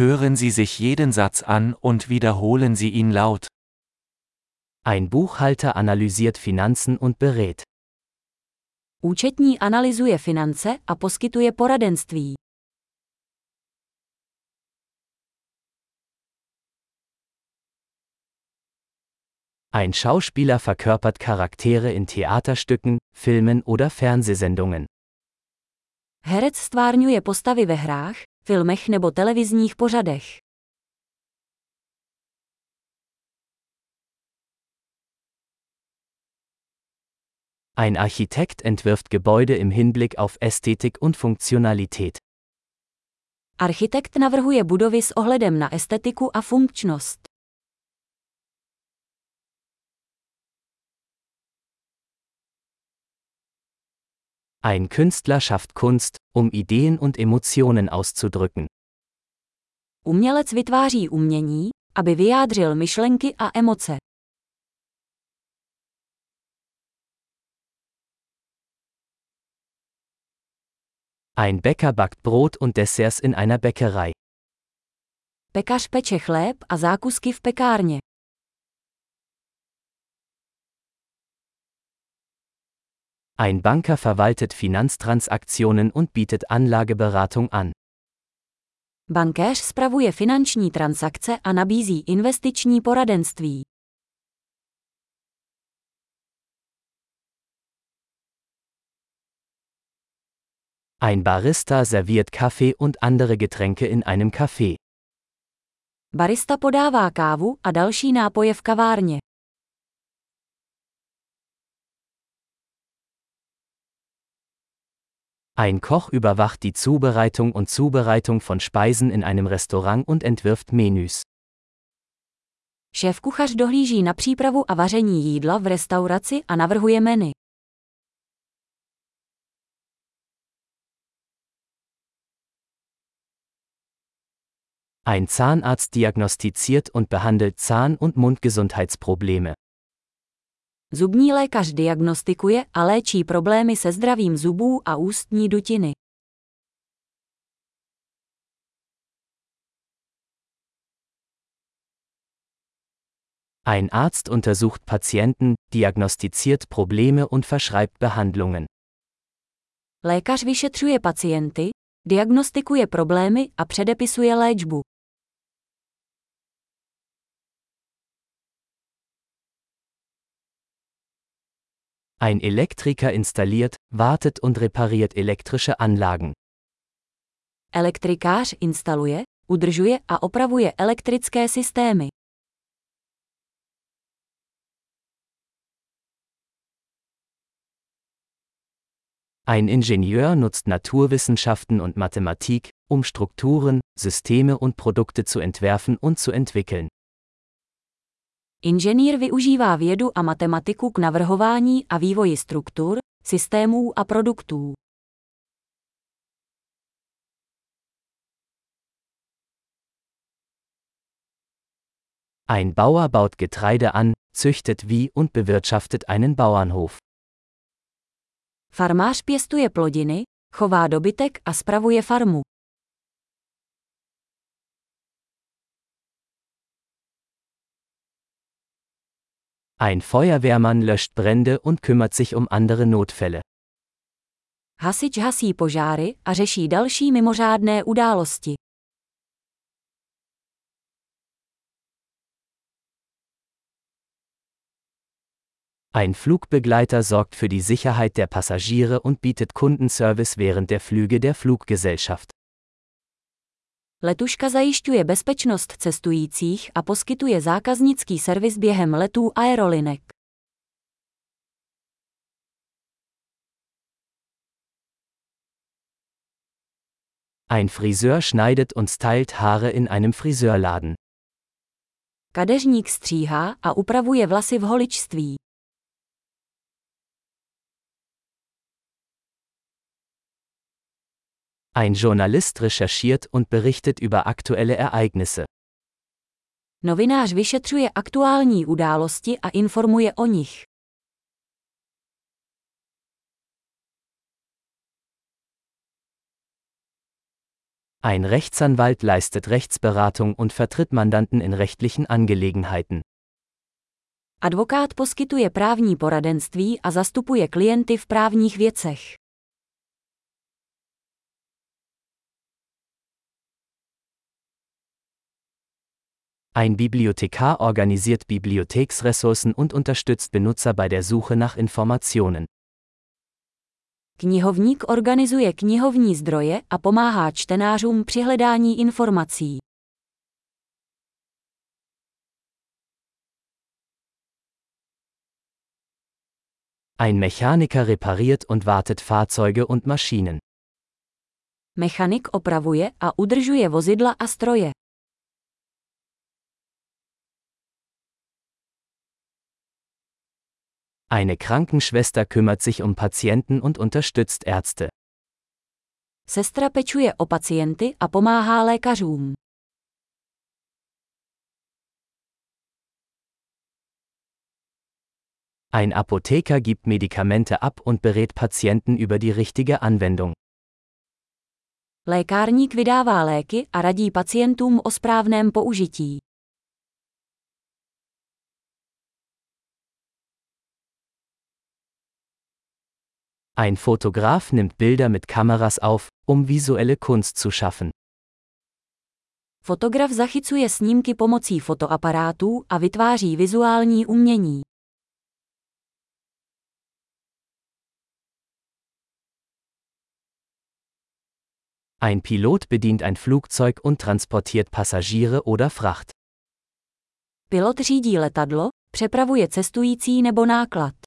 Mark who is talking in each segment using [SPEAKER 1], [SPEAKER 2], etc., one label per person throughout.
[SPEAKER 1] Hören Sie sich jeden Satz an und wiederholen Sie ihn laut.
[SPEAKER 2] Ein Buchhalter analysiert Finanzen und berät.
[SPEAKER 3] Účetní analyzuje finance a poskytuje poradenství.
[SPEAKER 2] Ein Schauspieler verkörpert Charaktere in Theaterstücken, Filmen oder Fernsehsendungen.
[SPEAKER 3] Herec stvárňuje postavy ve hrách, filmech nebo televizních pořadech.
[SPEAKER 2] Ein Architekt entwirft Gebäude im Hinblick auf Ästhetik und Funktionalität.
[SPEAKER 3] Architekt navrhuje budovy s ohledem na estetiku a funkčnost.
[SPEAKER 2] Ein Künstler schafft Kunst, um Ideen und Emotionen auszudrücken.
[SPEAKER 3] Umělec vytváří umění, aby vyjádřil myšlenky a emoce.
[SPEAKER 2] Ein Bäcker backt Brot und Desserts in einer Bäckerei.
[SPEAKER 3] Pekař peče chléb a zákusky v pekárně.
[SPEAKER 2] Ein Banker verwaltet Finanztransaktionen und bietet Anlageberatung an.
[SPEAKER 3] Bankéř spravuje finanční transakce a nabízí investiční poradenství.
[SPEAKER 2] Ein Barista serviert Kaffee und andere Getränke in einem Café.
[SPEAKER 3] Barista podává kávu a další nápoje v kavárně.
[SPEAKER 2] Ein Koch überwacht die Zubereitung und Zubereitung von Speisen in einem Restaurant und entwirft Menüs.
[SPEAKER 3] Šéf-kuchař dohlíží na přípravu a vaření jídla v restauraci a navrhuje menu.
[SPEAKER 2] Ein Zahnarzt diagnostiziert und behandelt Zahn- und Mundgesundheitsprobleme.
[SPEAKER 3] Zubní lékař diagnostikuje a léčí problémy se zdravím zubů a ústní dutiny.
[SPEAKER 2] Ein Arzt untersucht Patienten, diagnostiziert Probleme und verschreibt Behandlungen.
[SPEAKER 3] Lékař vyšetřuje pacienty, diagnostikuje problémy a předepisuje léčbu.
[SPEAKER 2] Ein Elektriker installiert, wartet und repariert elektrische Anlagen.
[SPEAKER 3] Elektrikář instaluje, udržuje a opravuje elektrické systémy.
[SPEAKER 2] Ein Ingenieur nutzt Naturwissenschaften und Mathematik, um Strukturen, Systeme und Produkte zu entwerfen und zu entwickeln.
[SPEAKER 3] Inženýr využívá vědu a matematiku k navrhování a vývoji struktur, systémů a produktů.
[SPEAKER 2] Ein Bauer baut Getreide an, züchtet Vieh und bewirtschaftet einen Bauernhof.
[SPEAKER 3] Farmář pěstuje plodiny, chová dobytek a spravuje farmu.
[SPEAKER 2] Ein Feuerwehrmann löscht Brände und kümmert sich um andere Notfälle.
[SPEAKER 3] Hasič hasí požáry a řeší další mimořádné události.
[SPEAKER 2] Ein Flugbegleiter sorgt für die Sicherheit der Passagiere und bietet Kundenservice während der Flüge der Fluggesellschaft.
[SPEAKER 3] Letuška zajišťuje bezpečnost cestujících a poskytuje zákaznický servis během letů aerolinek.
[SPEAKER 2] Ein Friseur schneidet und stylt Haare in einem Friseurladen.
[SPEAKER 3] Kadeřník stříhá a upravuje vlasy v holičství.
[SPEAKER 2] Ein Journalist recherchiert und berichtet über aktuelle Ereignisse.
[SPEAKER 3] Novinář vyšetřuje aktuální události a informuje o nich.
[SPEAKER 2] Ein Rechtsanwalt leistet Rechtsberatung und vertritt Mandanten in rechtlichen Angelegenheiten.
[SPEAKER 3] Advokát poskytuje právní poradenství a zastupuje klienty v právních věcech.
[SPEAKER 2] Ein Bibliothekar organisiert Bibliotheksressourcen und unterstützt Benutzer bei der Suche nach Informationen.
[SPEAKER 3] Knihovník organizuje knihovní zdroje a pomáhá čtenářům při hledání informací.
[SPEAKER 2] Ein Mechaniker repariert und wartet Fahrzeuge und Maschinen.
[SPEAKER 3] Mechanik opravuje a udržuje vozidla a stroje.
[SPEAKER 2] Eine Krankenschwester kümmert sich um Patienten und unterstützt Ärzte.
[SPEAKER 3] Sestra pečuje o pacienty a pomáhá lékařům.
[SPEAKER 2] Ein Apotheker gibt Medikamente ab und berät Patienten über die richtige Anwendung.
[SPEAKER 3] Lékárník vydává léky a radí pacientům o správném použití.
[SPEAKER 2] Ein Fotograf nimmt Bilder mit Kameras auf, um visuelle Kunst zu schaffen.
[SPEAKER 3] Fotograf zachycuje snímky pomocí fotoaparátů a vytváří vizuální umění.
[SPEAKER 2] Ein Pilot bedient ein Flugzeug und transportiert Passagiere oder Fracht.
[SPEAKER 3] Pilot řídí letadlo, přepravuje cestující nebo náklad.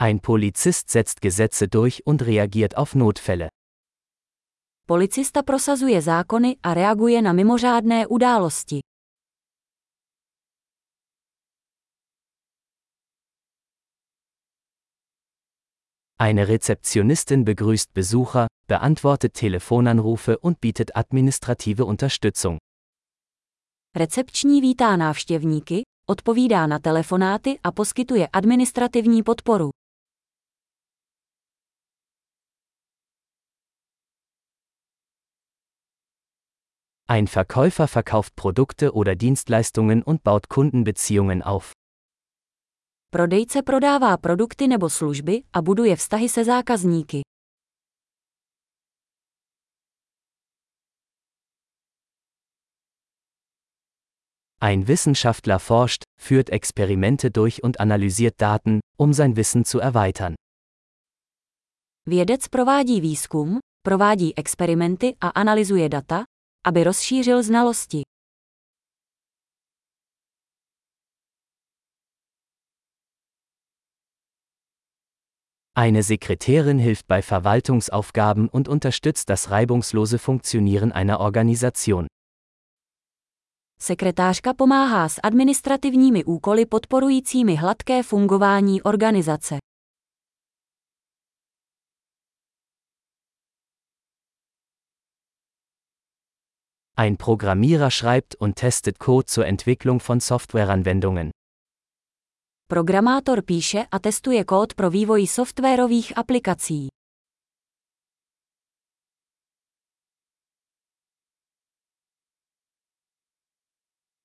[SPEAKER 2] Ein Polizist setzt Gesetze durch und reagiert auf Notfälle.
[SPEAKER 3] Policista prosazuje zákony a reaguje na mimořádné události.
[SPEAKER 2] Eine Rezeptionistin begrüßt Besucher, beantwortet Telefonanrufe und bietet administrative Unterstützung.
[SPEAKER 3] Recepční vítá návštěvníky, odpovídá na telefonáty a poskytuje administrativní podporu.
[SPEAKER 2] Ein Verkäufer verkauft Produkte oder Dienstleistungen und baut Kundenbeziehungen auf.
[SPEAKER 3] Prodejce prodává produkty nebo služby a buduje vztahy se zákazníky.
[SPEAKER 2] Ein Wissenschaftler forscht, führt Experimente durch und analysiert Daten, um sein Wissen zu erweitern.
[SPEAKER 3] Vědec provádí výzkum, provádí experimenty a analyzuje data, aby rozšířil znalosti.
[SPEAKER 2] Eine Sekretärin hilft bei Verwaltungsaufgaben und unterstützt das reibungslose Funktionieren einer Organisation.
[SPEAKER 3] Sekretářka pomáhá s administrativními úkoly podporujícími hladké fungování organizace.
[SPEAKER 2] Ein Programmierer schreibt und testet Code zur Entwicklung von Softwareanwendungen.
[SPEAKER 3] Programátor píše a testuje kód pro vývoj softwarových aplikací.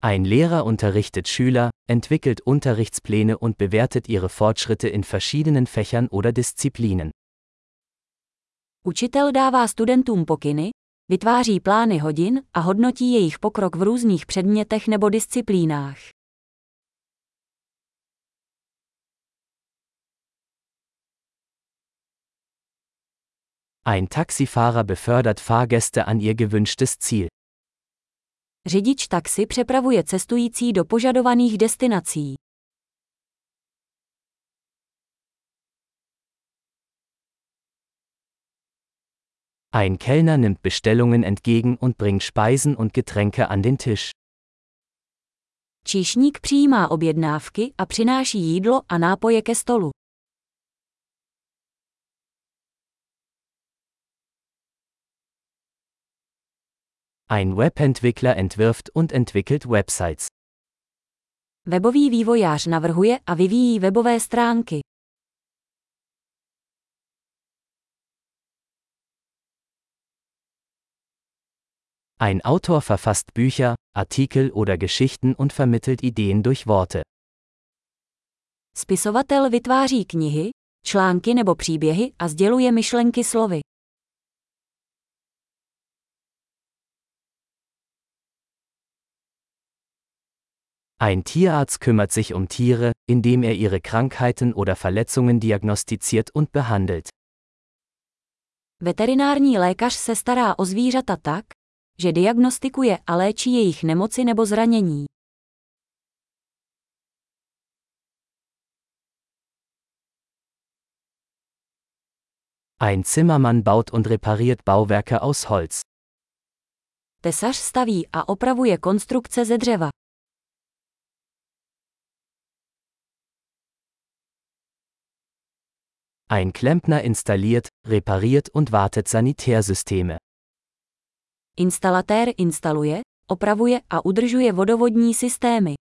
[SPEAKER 2] Ein Lehrer unterrichtet Schüler, entwickelt Unterrichtspläne und bewertet ihre Fortschritte in verschiedenen Fächern oder Disziplinen.
[SPEAKER 3] Učitel dává studentům pokyny, vytváří plány hodin a hodnotí jejich pokrok v různých předmětech nebo disciplínách.
[SPEAKER 2] Ein Taxifahrer befördert Fahrgäste an ihr gewünschtes Ziel.
[SPEAKER 3] Řidič taxi přepravuje cestující do požadovaných destinací.
[SPEAKER 2] Ein Kellner nimmt Bestellungen entgegen und bringt Speisen und Getränke an den Tisch.
[SPEAKER 3] Číšník přijímá objednávky a přináší jídlo a nápoje ke stolu.
[SPEAKER 2] Ein Webentwickler entwirft und entwickelt Websites.
[SPEAKER 3] Webový vývojář navrhuje a vyvíjí webové stránky.
[SPEAKER 2] Ein Autor verfasst Bücher, Artikel oder Geschichten und vermittelt Ideen durch Worte.
[SPEAKER 3] Spisovatel vytváří knihy, články nebo příběhy a sděluje myšlenky slovy.
[SPEAKER 2] Ein Tierarzt kümmert sich um Tiere, indem er ihre Krankheiten oder Verletzungen diagnostiziert und behandelt.
[SPEAKER 3] Veterinární lékař se stará o zvířata tak, že diagnostikuje a léčí jejich nemoci nebo zranění.
[SPEAKER 2] Ein Zimmermann baut und repariert Bauwerke aus Holz.
[SPEAKER 3] Tesař staví a opravuje konstrukce ze dřeva.
[SPEAKER 2] Ein Klempner installiert, repariert und wartet Sanitärsysteme.
[SPEAKER 3] Instalatér instaluje, opravuje a udržuje vodovodní systémy.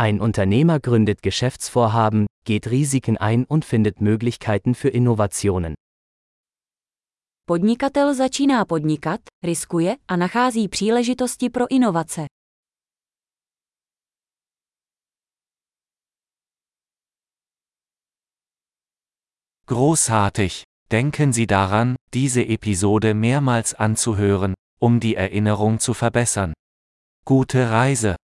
[SPEAKER 2] Ein Unternehmer gründet Geschäftsvorhaben, geht Risiken ein und findet Möglichkeiten für Innovationen.
[SPEAKER 3] Podnikatel začíná podnikat, riskuje a nachází příležitosti pro inovace.
[SPEAKER 1] Großartig! Denken Sie daran, diese Episode mehrmals anzuhören, um die Erinnerung zu verbessern. Gute Reise!